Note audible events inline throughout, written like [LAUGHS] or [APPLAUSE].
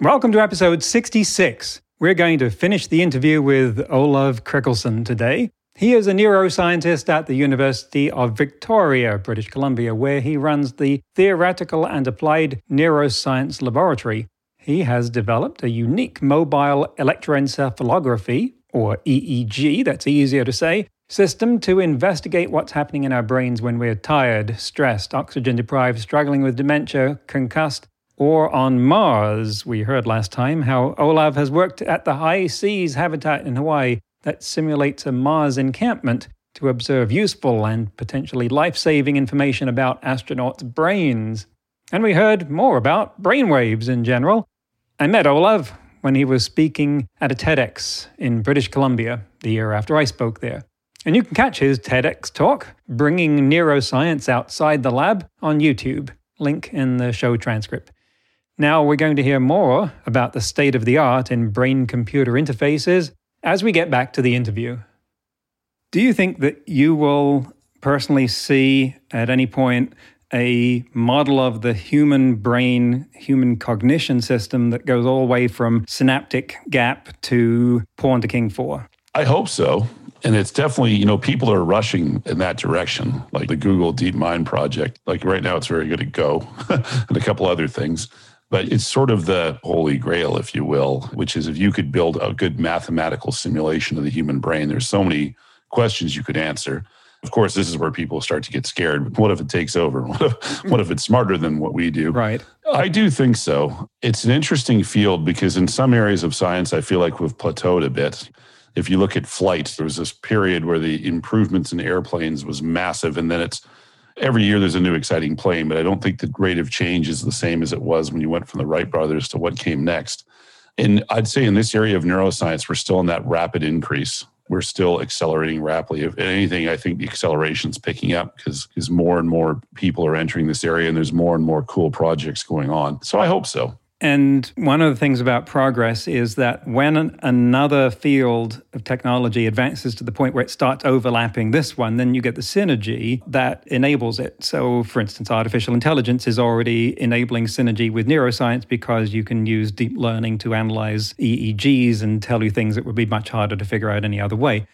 Welcome to episode 66. We're going to finish the interview with Olav Krigolson today. He is a neuroscientist at the University of Victoria, British Columbia, where he runs the Theoretical and Applied Neuroscience Laboratory. He has developed a unique mobile electroencephalography, or EEG, that's easier to say, system to investigate what's happening in our brains when we're tired, stressed, oxygen deprived, struggling with dementia, concussed, or on Mars. We heard last time how Olav has worked at the HI-SEAS habitat in Hawaii that simulates a Mars encampment to observe useful and potentially life saving information about astronauts' brains. And we heard more about brainwaves in general. I met Olav when he was speaking at a TEDx in British Columbia the year after I spoke there. And you can catch his TEDx talk, Bringing Neuroscience Outside the Lab, on YouTube. Link in the show transcript. Now we're going to hear more about the state of the art in brain computer interfaces as we get back to the interview. Do you think that you will personally see at any point a model of the human brain, human cognition system that goes all the way from synaptic gap to pawn to king four? I hope so. And it's definitely, you know, people are rushing in that direction, like the Google DeepMind project. Like right now, it's very good at Go [LAUGHS] and a couple other things. But it's sort of the holy grail, if you will, which is if you could build a good mathematical simulation of the human brain, there's so many questions you could answer. Of course, this is where people start to get scared. [LAUGHS] What if it takes over? [LAUGHS] What if, what if it's smarter than what we do? Right. I do think so. It's an interesting field because in some areas of science, I feel like we've plateaued a bit. If you look at flight, there was this period where the improvements in airplanes was massive, and then it's every year there's a new exciting plane, but I don't think the rate of change is the same as it was when you went from the Wright brothers to what came next. And I'd say in this area of neuroscience, we're still in that rapid increase. We're still accelerating rapidly. If anything, I think the acceleration is picking up because because more and more people are entering this area and there's more and more cool projects going on. So I hope so. And one of the things about progress is that when another field of technology advances to the point where it starts overlapping this one, then you get the synergy that enables it. So, for instance, artificial intelligence is already enabling synergy with neuroscience because you can use deep learning to analyze EEGs and tell you things that would be much harder to figure out any other way.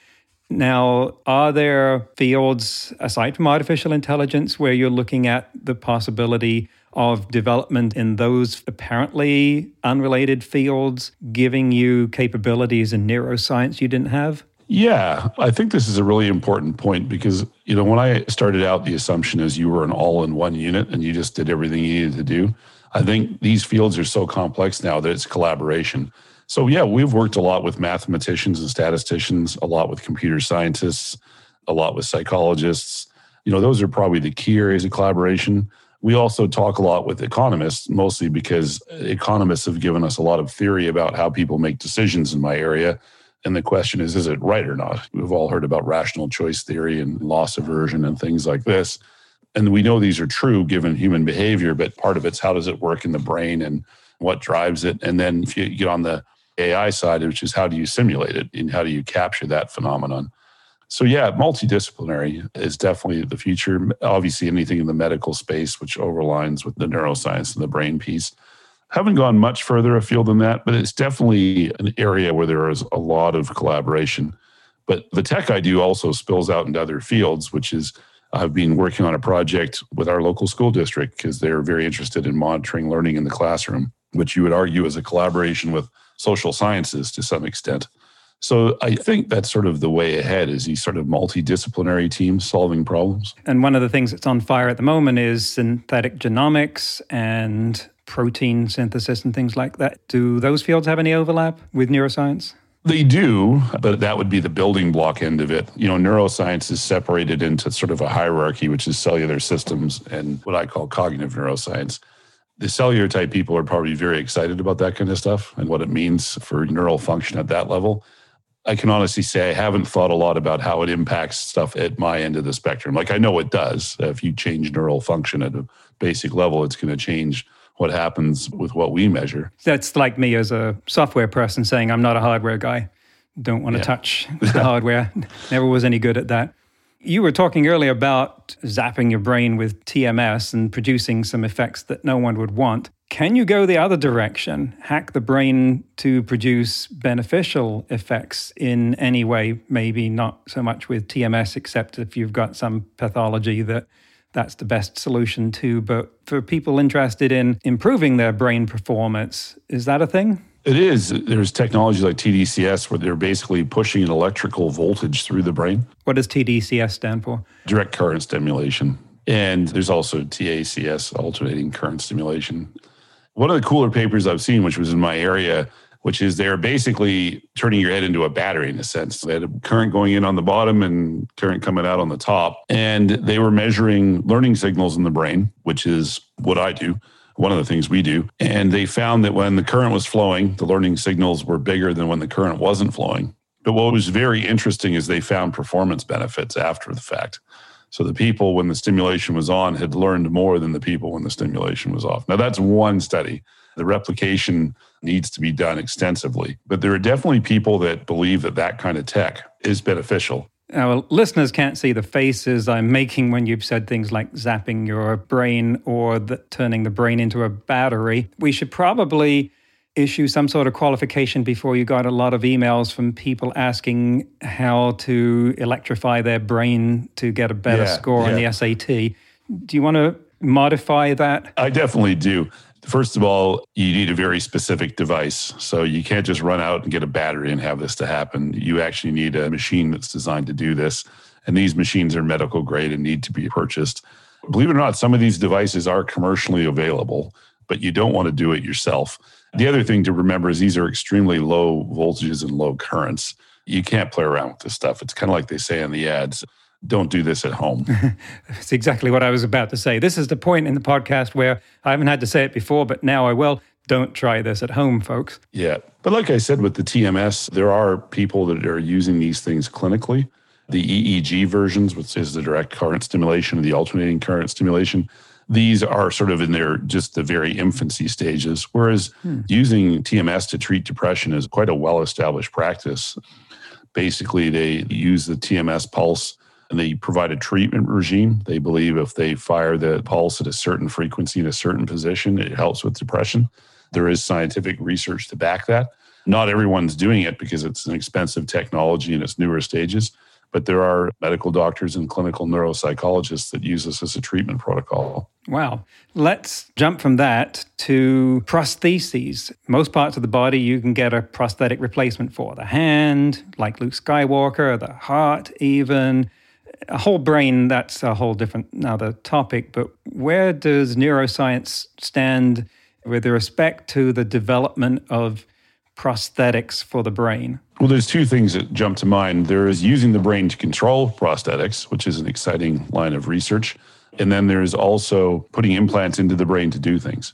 Now, are there fields aside from artificial intelligence where you're looking at the possibility of development in those apparently unrelated fields, giving you capabilities in neuroscience you didn't have? Yeah, I think this is a really important point because, you know, when I started out, the assumption is you were an all in one unit and you just did everything you needed to do. I think these fields are so complex now that it's collaboration. So, yeah, we've worked a lot with mathematicians and statisticians, a lot with computer scientists, a lot with psychologists. You know, those are probably the key areas of collaboration. We also talk a lot with economists, mostly because economists have given us a lot of theory about how people make decisions in my area. And the question is, is it right or not? We've all heard about rational choice theory and loss aversion and things like this. And we know these are true given human behavior, but part of it's how does it work in the brain and what drives it? And then if you get on the AI side, which is how do you simulate it and how do you capture that phenomenon? So yeah, multidisciplinary is definitely the future. Obviously, anything in the medical space, which overlines with the neuroscience and the brain piece. Haven't gone much further afield than that, but it's definitely an area where there is a lot of collaboration. But the tech I do also spills out into other fields, which is I've been working on a project with our local school district because they're very interested in monitoring learning in the classroom, which you would argue is a collaboration with social sciences to some extent. So I think that's sort of the way ahead is these sort of multidisciplinary teams solving problems. And one of the things that's on fire at the moment is synthetic genomics and protein synthesis and things like that. Do those fields have any overlap with neuroscience? They do, but that would be the building block end of it. You know, neuroscience is separated into sort of a hierarchy, which is cellular systems and what I call cognitive neuroscience. The cellular type people are probably very excited about that kind of stuff and what it means for neural function at that level. I can honestly say I haven't thought a lot about how it impacts stuff at my end of the spectrum. Like I know it does. If you change neural function at a basic level, it's going to change what happens with what we measure. That's like me as a software person saying I'm not a hardware guy. Don't want to yeah. touch the hardware. [LAUGHS] Never was any good at that. You were talking earlier about zapping your brain with TMS and producing some effects that no one would want. Can you go the other direction, hack the brain to produce beneficial effects in any way? Maybe not so much with TMS, except if you've got some pathology that that's the best solution too. But for people interested in improving their brain performance, is that a thing? It is. There's technology like TDCS where they're basically pushing an electrical voltage through the brain. What does TDCS stand for? Direct current stimulation. And there's also TACS, alternating current stimulation. One of the cooler papers I've seen, which was in my area, which is they're basically turning your head into a battery in a sense. They had a current going in on the bottom and current coming out on the top. And they were measuring learning signals in the brain, which is what I do one of the things we do. And they found that when the current was flowing, the learning signals were bigger than when the current wasn't flowing. But what was very interesting is they found performance benefits after the fact. So the people, when the stimulation was on, had learned more than the people when the stimulation was off. Now, that's one study. The replication needs to be done extensively. But there are definitely people that believe that that kind of tech is beneficial. Our listeners can't see the faces I'm making when you've said things like zapping your brain or the, turning the brain into a battery. We should probably issue some sort of qualification before you got a lot of emails from people asking how to electrify their brain to get a better yeah, score yeah. on the SAT. Do you want to modify that? I definitely do. First of all, you need a very specific device. So you can't just run out and get a battery and have this to happen. You actually need a machine that's designed to do this. And these machines are medical grade and need to be purchased. Believe it or not, some of these devices are commercially available, but you don't want to do it yourself. The other thing to remember is these are extremely low voltages and low currents. You can't play around with this stuff. It's kind of like they say in the ads don't do this at home. [LAUGHS] That's exactly what I was about to say. This is the point in the podcast where I haven't had to say it before, but now I will. Don't try this at home, folks. Yeah. But like I said, with the TMS, there are people that are using these things clinically. The EEG versions, which is the direct current stimulation, and the alternating current stimulation, these are sort of in their just the very infancy stages. Whereas hmm. using TMS to treat depression is quite a well established practice. Basically, they use the TMS pulse and they provide a treatment regime. They believe if they fire the pulse at a certain frequency in a certain position, it helps with depression. There is scientific research to back that. Not everyone's doing it because it's an expensive technology in its newer stages, but there are medical doctors and clinical neuropsychologists that use this as a treatment protocol. Wow. Let's jump from that to prostheses. Most parts of the body you can get a prosthetic replacement for the hand, like Luke Skywalker, the heart, even a whole brain, that's a whole different another topic. But where does neuroscience stand with respect to the development of prosthetics for the brain? Well, there's two things that jump to mind. There is using the brain to control prosthetics, which is an exciting line of research. And then there's also putting implants into the brain to do things.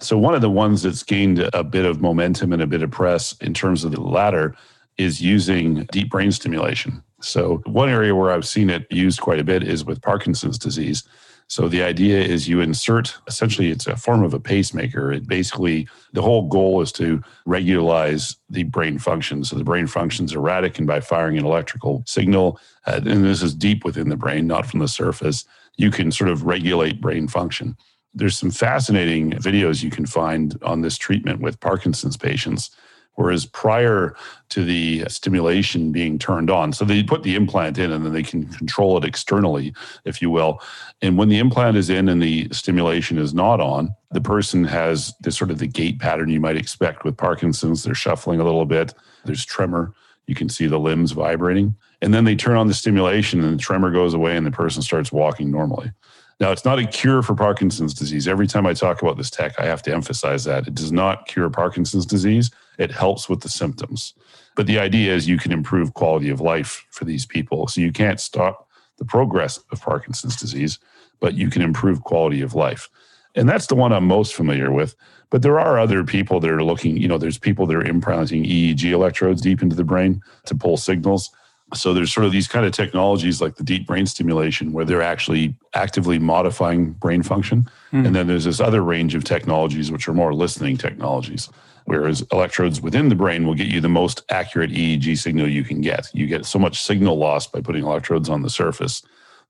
So, one of the ones that's gained a bit of momentum and a bit of press in terms of the latter is using deep brain stimulation. So, one area where I've seen it used quite a bit is with Parkinson's disease. So, the idea is you insert essentially, it's a form of a pacemaker. It basically, the whole goal is to regularize the brain function. So, the brain functions erratic, and by firing an electrical signal, uh, and this is deep within the brain, not from the surface, you can sort of regulate brain function. There's some fascinating videos you can find on this treatment with Parkinson's patients Whereas prior to the stimulation being turned on, so they put the implant in and then they can control it externally, if you will. And when the implant is in and the stimulation is not on, the person has this sort of the gait pattern you might expect with Parkinson's. They're shuffling a little bit, there's tremor. You can see the limbs vibrating. And then they turn on the stimulation and the tremor goes away and the person starts walking normally. Now, it's not a cure for Parkinson's disease. Every time I talk about this tech, I have to emphasize that it does not cure Parkinson's disease. It helps with the symptoms. But the idea is you can improve quality of life for these people. So you can't stop the progress of Parkinson's disease, but you can improve quality of life. And that's the one I'm most familiar with. But there are other people that are looking, you know, there's people that are implanting EEG electrodes deep into the brain to pull signals. So there's sort of these kind of technologies like the deep brain stimulation where they're actually actively modifying brain function. Mm. And then there's this other range of technologies which are more listening technologies. Whereas electrodes within the brain will get you the most accurate EEG signal you can get. You get so much signal loss by putting electrodes on the surface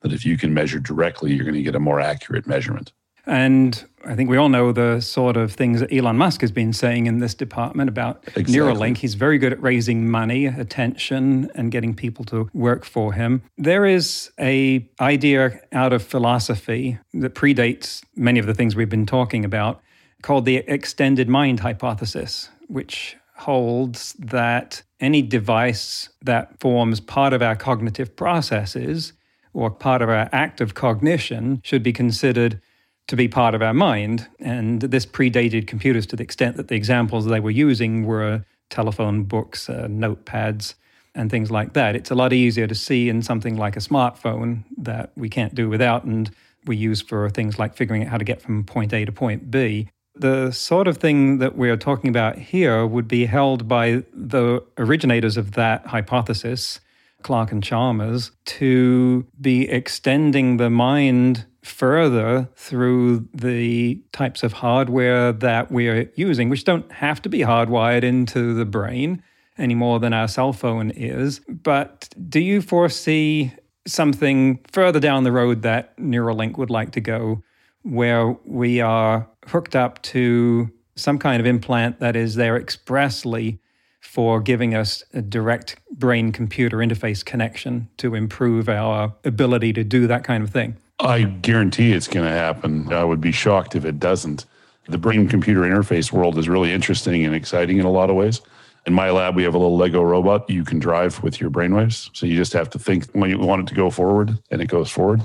that if you can measure directly, you're going to get a more accurate measurement. And I think we all know the sort of things that Elon Musk has been saying in this department about exactly. Neuralink. He's very good at raising money, attention, and getting people to work for him. There is a idea out of philosophy that predates many of the things we've been talking about called the extended mind hypothesis, which holds that any device that forms part of our cognitive processes or part of our active cognition should be considered to be part of our mind. And this predated computers to the extent that the examples they were using were telephone books, uh, notepads, and things like that. It's a lot easier to see in something like a smartphone that we can't do without and we use for things like figuring out how to get from point A to point B. The sort of thing that we're talking about here would be held by the originators of that hypothesis, Clark and Chalmers, to be extending the mind further through the types of hardware that we're using, which don't have to be hardwired into the brain any more than our cell phone is. But do you foresee something further down the road that Neuralink would like to go where we are hooked up to some kind of implant that is there expressly for giving us a direct brain computer interface connection to improve our ability to do that kind of thing? I guarantee it's going to happen. I would be shocked if it doesn't. The brain computer interface world is really interesting and exciting in a lot of ways. In my lab, we have a little Lego robot you can drive with your brainwaves. So you just have to think when you want it to go forward and it goes forward.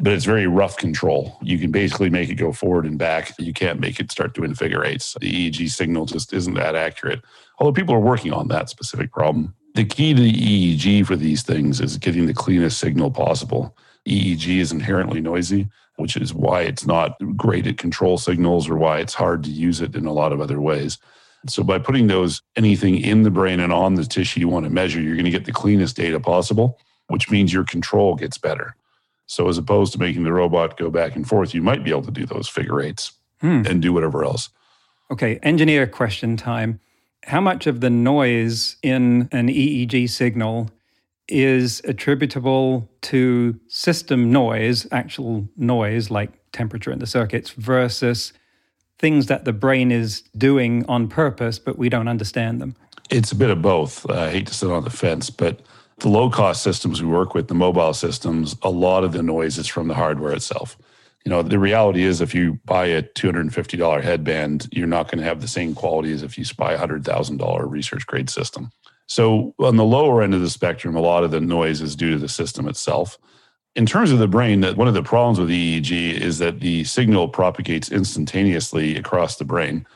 But it's very rough control. You can basically make it go forward and back. You can't make it start doing figure eights. The EEG signal just isn't that accurate. Although people are working on that specific problem. The key to the EEG for these things is getting the cleanest signal possible. EEG is inherently noisy, which is why it's not great at control signals or why it's hard to use it in a lot of other ways. So by putting those anything in the brain and on the tissue you want to measure, you're going to get the cleanest data possible, which means your control gets better. So as opposed to making the robot go back and forth, you might be able to do those figure eights hmm. and do whatever else. Okay, engineer question time. How much of the noise in an EEG signal is attributable to system noise, actual noise like temperature in the circuits, versus things that the brain is doing on purpose, but we don't understand them? It's a bit of both. I hate to sit on the fence, but the low cost systems we work with, the mobile systems, a lot of the noise is from the hardware itself. You know, the reality is if you buy a $250 headband, you're not going to have the same quality as if you buy a $100,000 research grade system. So, on the lower end of the spectrum, a lot of the noise is due to the system itself. In terms of the brain, that one of the problems with EEG is that the signal propagates instantaneously across the brain.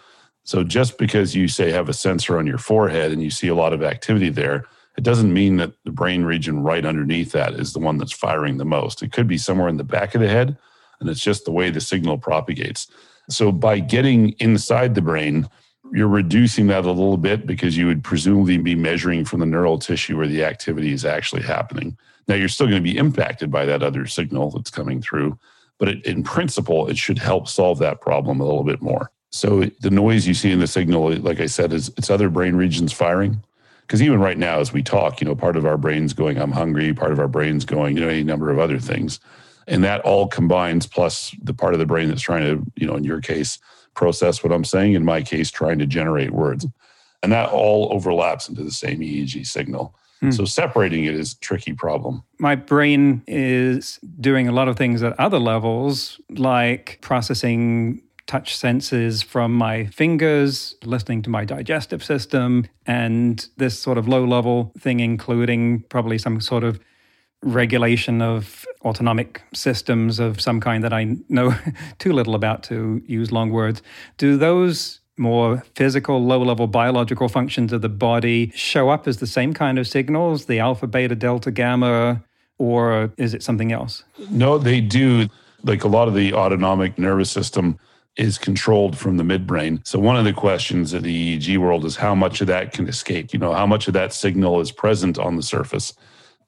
So, just because you say have a sensor on your forehead and you see a lot of activity there, it doesn't mean that the brain region right underneath that is the one that's firing the most. It could be somewhere in the back of the head, and it's just the way the signal propagates. So, by getting inside the brain, you're reducing that a little bit because you would presumably be measuring from the neural tissue where the activity is actually happening. Now, you're still going to be impacted by that other signal that's coming through, but it, in principle, it should help solve that problem a little bit more. So, the noise you see in the signal, like I said, is it's other brain regions firing. Because even right now, as we talk, you know, part of our brain's going, I'm hungry, part of our brain's going, you know, any number of other things. And that all combines plus the part of the brain that's trying to, you know, in your case, process what I'm saying, in my case, trying to generate words. And that all overlaps into the same EEG signal. Hmm. So separating it is a tricky problem. My brain is doing a lot of things at other levels, like processing touch senses from my fingers, listening to my digestive system, and this sort of low level thing, including probably some sort of regulation of autonomic systems of some kind that I know [LAUGHS] too little about to use long words. Do those more physical, low level biological functions of the body show up as the same kind of signals, the alpha, beta, delta, gamma, or is it something else? No, they do. Like a lot of the autonomic nervous system, is controlled from the midbrain. So one of the questions of the EEG world is how much of that can escape? You know, how much of that signal is present on the surface?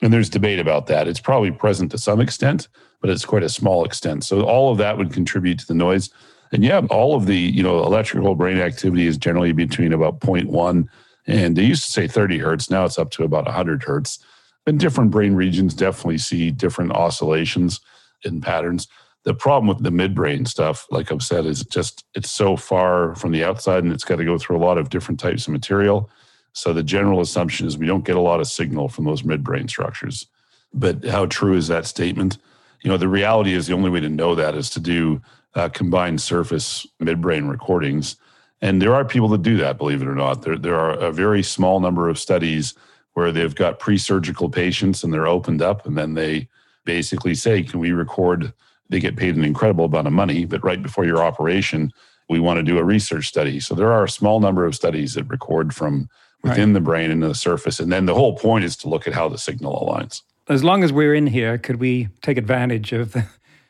And there's debate about that. It's probably present to some extent, but it's quite a small extent. So all of that would contribute to the noise. And yeah, all of the, you know, electrical brain activity is generally between about 0.1 and they used to say 30 hertz. Now it's up to about 100 hertz. And different brain regions definitely see different oscillations in patterns. The problem with the midbrain stuff, like I've said, is just it's so far from the outside and it's got to go through a lot of different types of material. So the general assumption is we don't get a lot of signal from those midbrain structures. But how true is that statement? You know, the reality is the only way to know that is to do uh, combined surface midbrain recordings. And there are people that do that, believe it or not. There, there are a very small number of studies where they've got pre surgical patients and they're opened up, and then they basically say, Can we record they get paid an incredible amount of money, but right before your operation, we want to do a research study. So there are a small number of studies that record from within right. the brain into the surface. And then the whole point is to look at how the signal aligns. As long as we're in here, could we take advantage of the,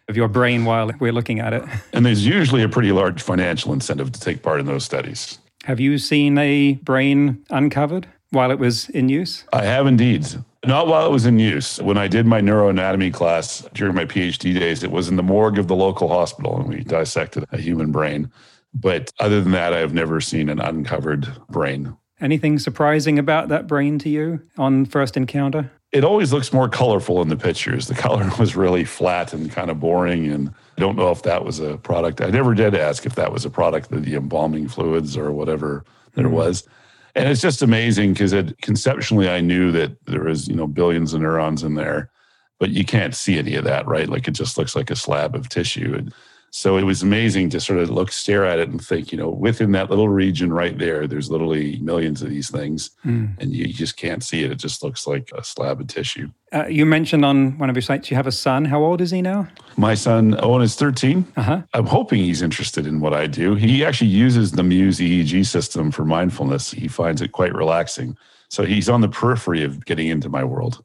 of your brain while we're looking at it? And there's usually a pretty large financial incentive to take part in those studies. Have you seen a brain uncovered while it was in use? I have indeed. Not while it was in use. When I did my neuroanatomy class during my PhD days, it was in the morgue of the local hospital and we dissected a human brain. But other than that, I have never seen an uncovered brain. Anything surprising about that brain to you on first encounter? It always looks more colorful in the pictures. The [LAUGHS] color was really flat and kind of boring. And I don't know if that was a product. I never did ask if that was a product of the embalming fluids or whatever there mm-hmm. was and it's just amazing because it conceptually I knew that there was you know billions of neurons in there, but you can't see any of that, right? Like it just looks like a slab of tissue. And so it was amazing to sort of look, stare at it, and think, you know, within that little region right there, there's literally millions of these things, mm. and you just can't see it. It just looks like a slab of tissue. Uh, you mentioned on one of your sites you have a son. How old is he now? My son Owen is 13. Uh-huh. I'm hoping he's interested in what I do. He actually uses the Muse EEG system for mindfulness. He finds it quite relaxing. So he's on the periphery of getting into my world.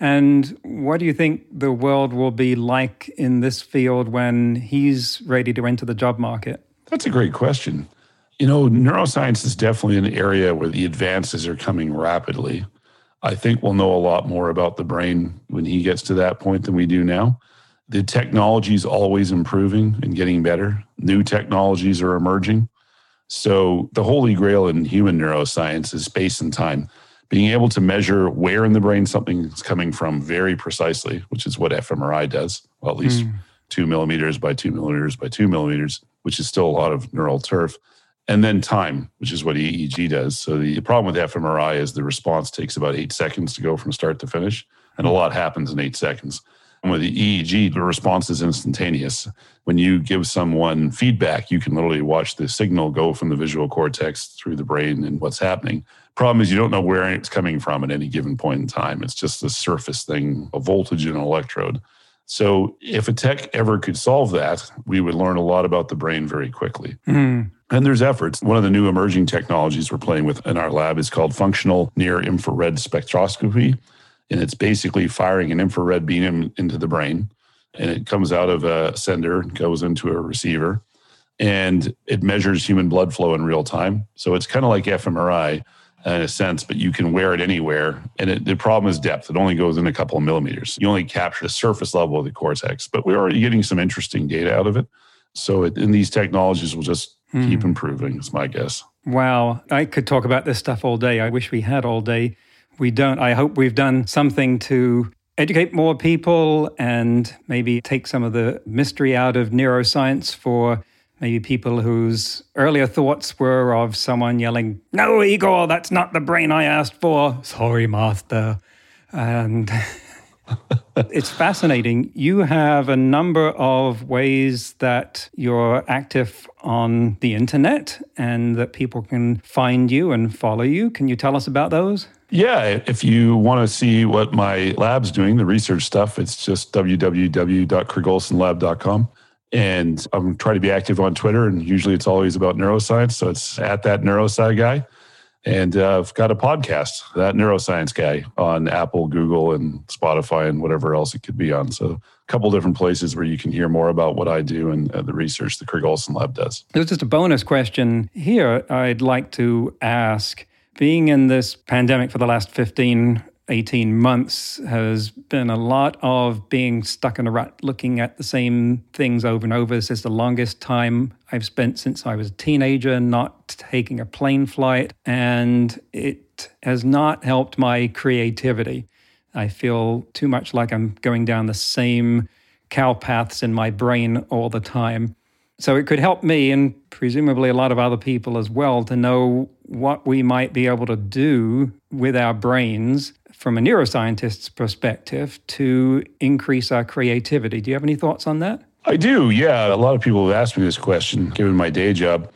And what do you think the world will be like in this field when he's ready to enter the job market? That's a great question. You know, neuroscience is definitely an area where the advances are coming rapidly. I think we'll know a lot more about the brain when he gets to that point than we do now. The technology is always improving and getting better. New technologies are emerging. So, the holy grail in human neuroscience is space and time being able to measure where in the brain something is coming from very precisely, which is what fMRI does, well, at least mm. two millimeters by two millimeters by two millimeters, which is still a lot of neural turf. And then time, which is what EEG does. So the problem with fMRI is the response takes about eight seconds to go from start to finish, and a lot happens in eight seconds. With the EEG, the response is instantaneous. When you give someone feedback, you can literally watch the signal go from the visual cortex through the brain and what's happening. Problem is, you don't know where it's coming from at any given point in time. It's just a surface thing, a voltage in an electrode. So, if a tech ever could solve that, we would learn a lot about the brain very quickly. Mm. And there's efforts. One of the new emerging technologies we're playing with in our lab is called functional near infrared spectroscopy. And it's basically firing an infrared beam into the brain. And it comes out of a sender, goes into a receiver, and it measures human blood flow in real time. So it's kind of like fMRI, in a sense, but you can wear it anywhere. And it, the problem is depth. It only goes in a couple of millimeters. You only capture the surface level of the cortex, but we're already getting some interesting data out of it. So, it, and these technologies will just hmm. keep improving, is my guess. Wow. I could talk about this stuff all day. I wish we had all day. We don't. I hope we've done something to educate more people and maybe take some of the mystery out of neuroscience for maybe people whose earlier thoughts were of someone yelling, No, Igor, that's not the brain I asked for. Sorry, master. And [LAUGHS] it's fascinating. You have a number of ways that you're active on the internet and that people can find you and follow you. Can you tell us about those? Yeah, if you want to see what my lab's doing, the research stuff, it's just www.krigolsonlab.com. And I'm trying to be active on Twitter, and usually it's always about neuroscience. So it's at that neuroscience guy. And uh, I've got a podcast, that neuroscience guy, on Apple, Google, and Spotify, and whatever else it could be on. So, a couple different places where you can hear more about what I do and uh, the research the Krigolson Lab does. There's just a bonus question here I'd like to ask. Being in this pandemic for the last 15 18 months has been a lot of being stuck in a rut, looking at the same things over and over. This is the longest time I've spent since I was a teenager not taking a plane flight, and it has not helped my creativity. I feel too much like I'm going down the same cow paths in my brain all the time. So it could help me and presumably a lot of other people as well to know what we might be able to do with our brains from a neuroscientist's perspective to increase our creativity. Do you have any thoughts on that? I do, yeah. A lot of people have asked me this question given my day job.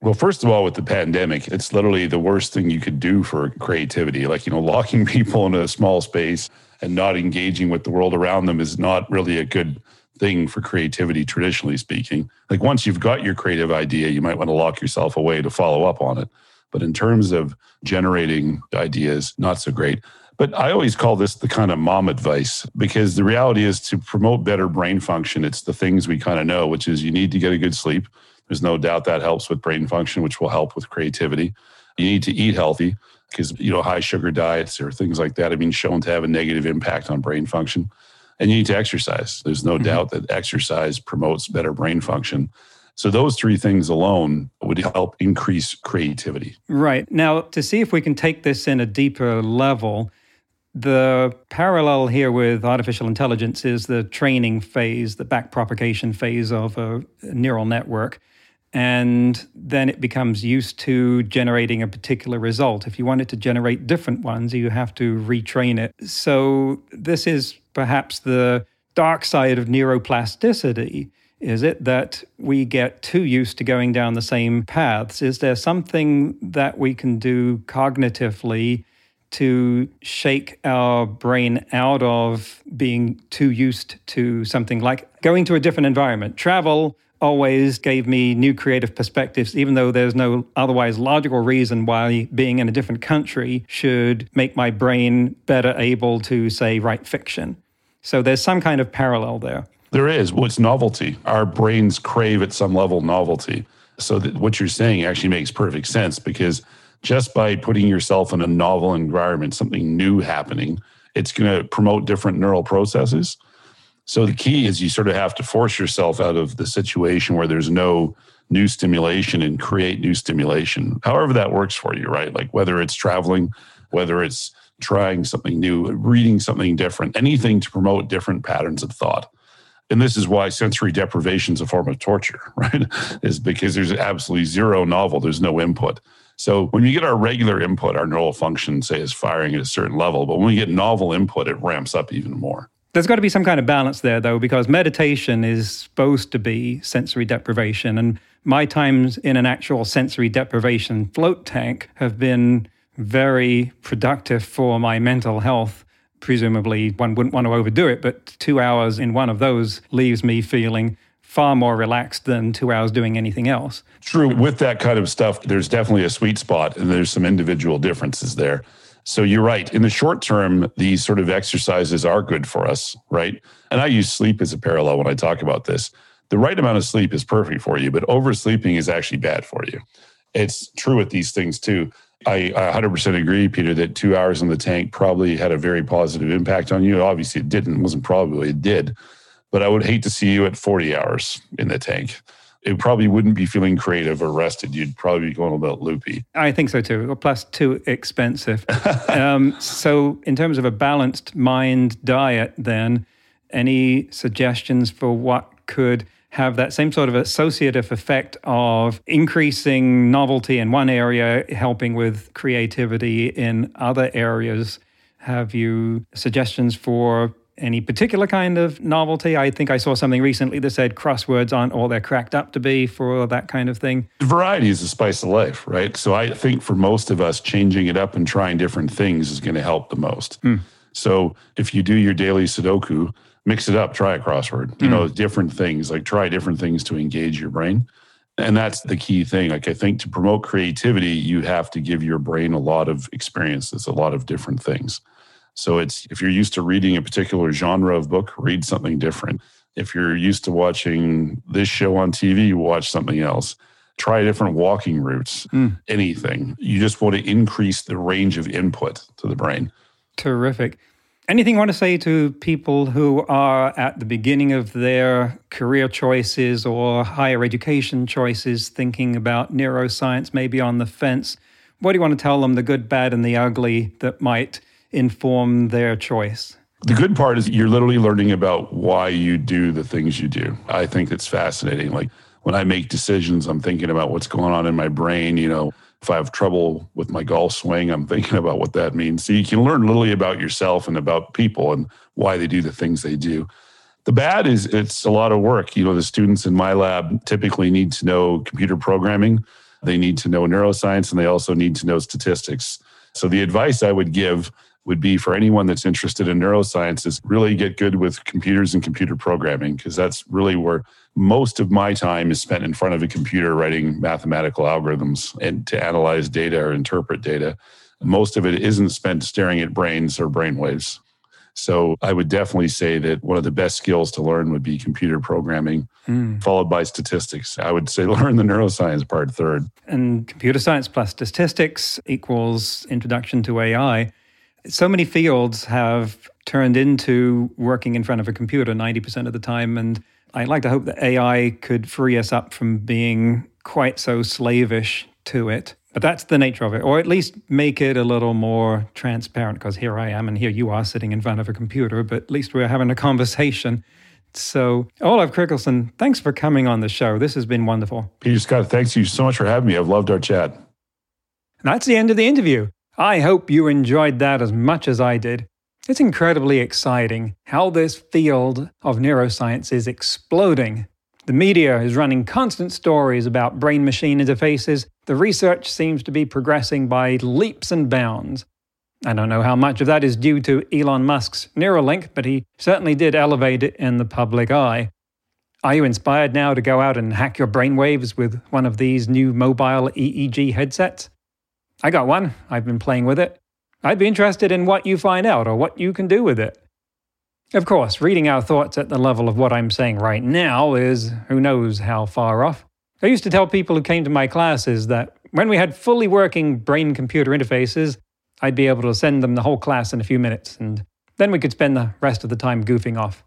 Well, first of all, with the pandemic, it's literally the worst thing you could do for creativity. Like, you know, locking [LAUGHS] people in a small space and not engaging with the world around them is not really a good thing for creativity, traditionally speaking. Like, once you've got your creative idea, you might want to lock yourself away to follow up on it. But in terms of generating ideas, not so great. But I always call this the kind of mom advice because the reality is to promote better brain function, it's the things we kind of know, which is you need to get a good sleep. There's no doubt that helps with brain function, which will help with creativity. You need to eat healthy because, you know, high sugar diets or things like that have been shown to have a negative impact on brain function. And you need to exercise. There's no mm-hmm. doubt that exercise promotes better brain function. So those three things alone would help increase creativity. Right. Now, to see if we can take this in a deeper level, the parallel here with artificial intelligence is the training phase, the backpropagation phase of a neural network. And then it becomes used to generating a particular result. If you want it to generate different ones, you have to retrain it. So, this is perhaps the dark side of neuroplasticity. Is it that we get too used to going down the same paths? Is there something that we can do cognitively to shake our brain out of being too used to something like going to a different environment. Travel always gave me new creative perspectives, even though there's no otherwise logical reason why being in a different country should make my brain better able to, say, write fiction. So there's some kind of parallel there. There is. What's novelty? Our brains crave at some level novelty. So what you're saying actually makes perfect sense because just by putting yourself in a novel environment, something new happening, it's going to promote different neural processes. So the key is you sort of have to force yourself out of the situation where there's no new stimulation and create new stimulation. However that works for you, right? Like whether it's traveling, whether it's trying something new, reading something different, anything to promote different patterns of thought. And this is why sensory deprivation is a form of torture, [LAUGHS] right? is because there's absolutely zero novel, there's no input. So when we get our regular input, our neural function, say, is firing at a certain level. But when we get novel input, it ramps up even more. There's got to be some kind of balance there, though, because meditation is supposed to be sensory deprivation. And my times in an actual sensory deprivation float tank have been very productive for my mental health. Presumably, one wouldn't want to overdo it, but two hours in one of those leaves me feeling far more relaxed than two hours doing anything else. True. With that kind of stuff, there's definitely a sweet spot and there's some individual differences there. So you're right. In the short term, these sort of exercises are good for us, right? And I use sleep as a parallel when I talk about this. The right amount of sleep is perfect for you, but oversleeping is actually bad for you. It's true with these things too. I, I 100% agree, Peter, that two hours in the tank probably had a very positive impact on you. Obviously, it didn't, it wasn't probably, it did but I would hate to see you at 40 hours in the tank. It probably wouldn't be feeling creative or rested. You'd probably be going a little loopy. I think so too. Plus, too expensive. [LAUGHS] um, so, in terms of a balanced mind diet, then, any suggestions for what could have that same sort of associative effect of increasing novelty in one area, helping with creativity in other areas? Have you suggestions for any particular kind of novelty. I think I saw something recently that said crosswords aren't all they're cracked up to be for that kind of thing. Variety is the spice of life, right? So I think for most of us, changing it up and trying different things is going to help the most. Mm. So if you do your daily Sudoku, mix it up, try a crossword, you mm. know, different things, like try different things to engage your brain. And that's the key thing. Like, I think to promote creativity, you have to give your brain a lot of experiences, a lot of different things. So it's if you're used to reading a particular genre of book, read something different. If you're used to watching this show on TV, watch something else. Try different walking routes, mm. anything. You just want to increase the range of input to the brain. Terrific. Anything you want to say to people who are at the beginning of their career choices or higher education choices, thinking about neuroscience, maybe on the fence? What do you want to tell them, the good, bad, and the ugly that might inform their choice? The good part is you're literally learning about why you do the things you do. I think it's fascinating. Like when I make decisions, I'm thinking about what's going on in my brain. You know, if I have trouble with my golf swing, I'm thinking [LAUGHS] about what that means. So you can learn literally about yourself and about people and why they do the things they do. The bad is it's a lot of work. You know, the students in my lab typically need to know computer programming, they need to know neuroscience, and they also need to know statistics. So the advice I would give would be for anyone that's interested in neuroscience is really get good with computers and computer programming because that's really where most of my time is spent in front of a computer writing mathematical algorithms and to analyze data or interpret data. Most of it isn't spent staring at brains or brainwaves. So I would definitely say that one of the best skills to learn would be computer programming, mm. followed by statistics. I would say [LAUGHS] learn the neuroscience part third. And computer science plus statistics equals introduction to AI so many fields have turned into working in front of a computer 90% of the time. And I'd like to hope that AI could free us up from being quite so slavish to it. But that's the nature of it, or at least make it a little more transparent. Because here I am, and here you are sitting in front of a computer, but at least we're having a conversation. So, Olav Krigolson, thanks for coming on the show. This has been wonderful. Peter Scott, thanks you so much for having me. I've loved our chat. And that's the end of the interview. I hope you enjoyed that as much as I did. It's incredibly exciting how this field of neuroscience is exploding. The media is running constant stories about brain machine interfaces. The research seems to be progressing by leaps and bounds. I don't know how much of that is due to Elon Musk's Neuralink, but he certainly did elevate it in the public eye. Are you inspired now to go out and hack your brainwaves with one of these new mobile EEG headsets? I got one. I've been playing with it. I'd be interested in what you find out or what you can do with it. Of course, reading our thoughts at the level of what I'm saying right now is who knows how far off. I used to tell people who came to my classes that when we had fully working brain computer interfaces, I'd be able to send them the whole class in a few minutes, and then we could spend the rest of the time goofing off.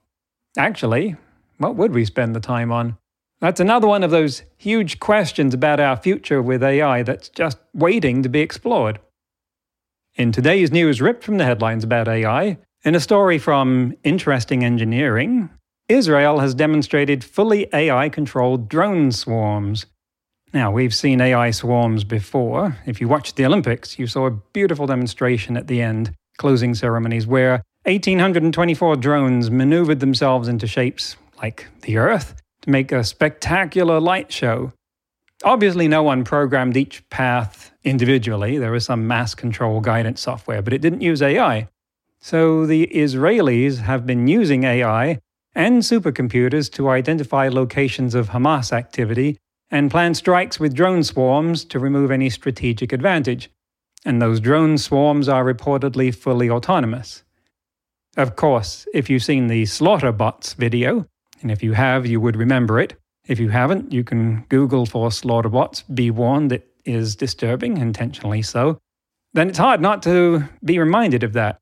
Actually, what would we spend the time on? That's another one of those huge questions about our future with AI that's just waiting to be explored. In today's news ripped from the headlines about AI, in a story from Interesting Engineering, Israel has demonstrated fully AI controlled drone swarms. Now, we've seen AI swarms before. If you watched the Olympics, you saw a beautiful demonstration at the end, closing ceremonies, where 1,824 drones maneuvered themselves into shapes like the Earth make a spectacular light show. Obviously, no one programmed each path individually. There was some mass control guidance software, but it didn't use AI. So the Israelis have been using AI and supercomputers to identify locations of Hamas activity and plan strikes with drone swarms to remove any strategic advantage. And those drone swarms are reportedly fully autonomous. Of course, if you've seen the Slaughter Bots video, and if you have, you would remember it. If you haven't, you can Google for slaughterbots. Be warned, it is disturbing, intentionally so. Then it's hard not to be reminded of that.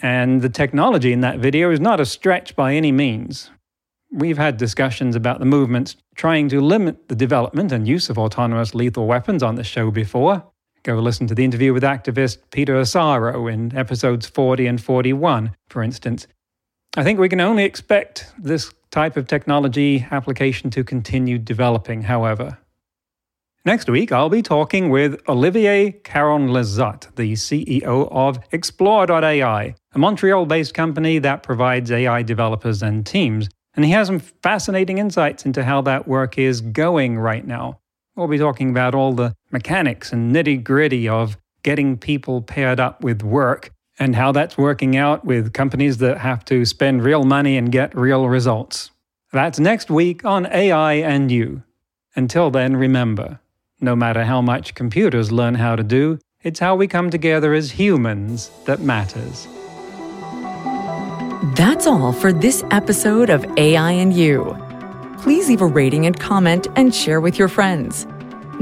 And the technology in that video is not a stretch by any means. We've had discussions about the movements trying to limit the development and use of autonomous lethal weapons on the show before. Go listen to the interview with activist Peter Asaro in episodes 40 and 41, for instance. I think we can only expect this type of technology application to continue developing, however. Next week, I'll be talking with Olivier Caron-Lizotte, the CEO of Explore.ai, a Montreal based company that provides AI developers and teams. And he has some fascinating insights into how that work is going right now. We'll be talking about all the mechanics and nitty gritty of getting people paired up with work and how that's working out with companies that have to spend real money and get real results. That's next week on AI and You. Until then, remember no matter how much computers learn how to do, it's how we come together as humans that matters. That's all for this episode of AI and You. Please leave a rating and comment and share with your friends.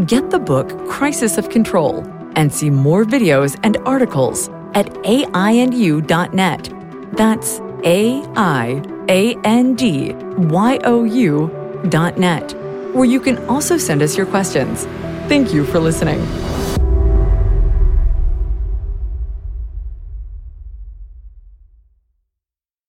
Get the book Crisis of Control and see more videos and articles at aiandyou.net. That's A I A N D Y O U dot net, where you can also send us your questions. Thank you for listening.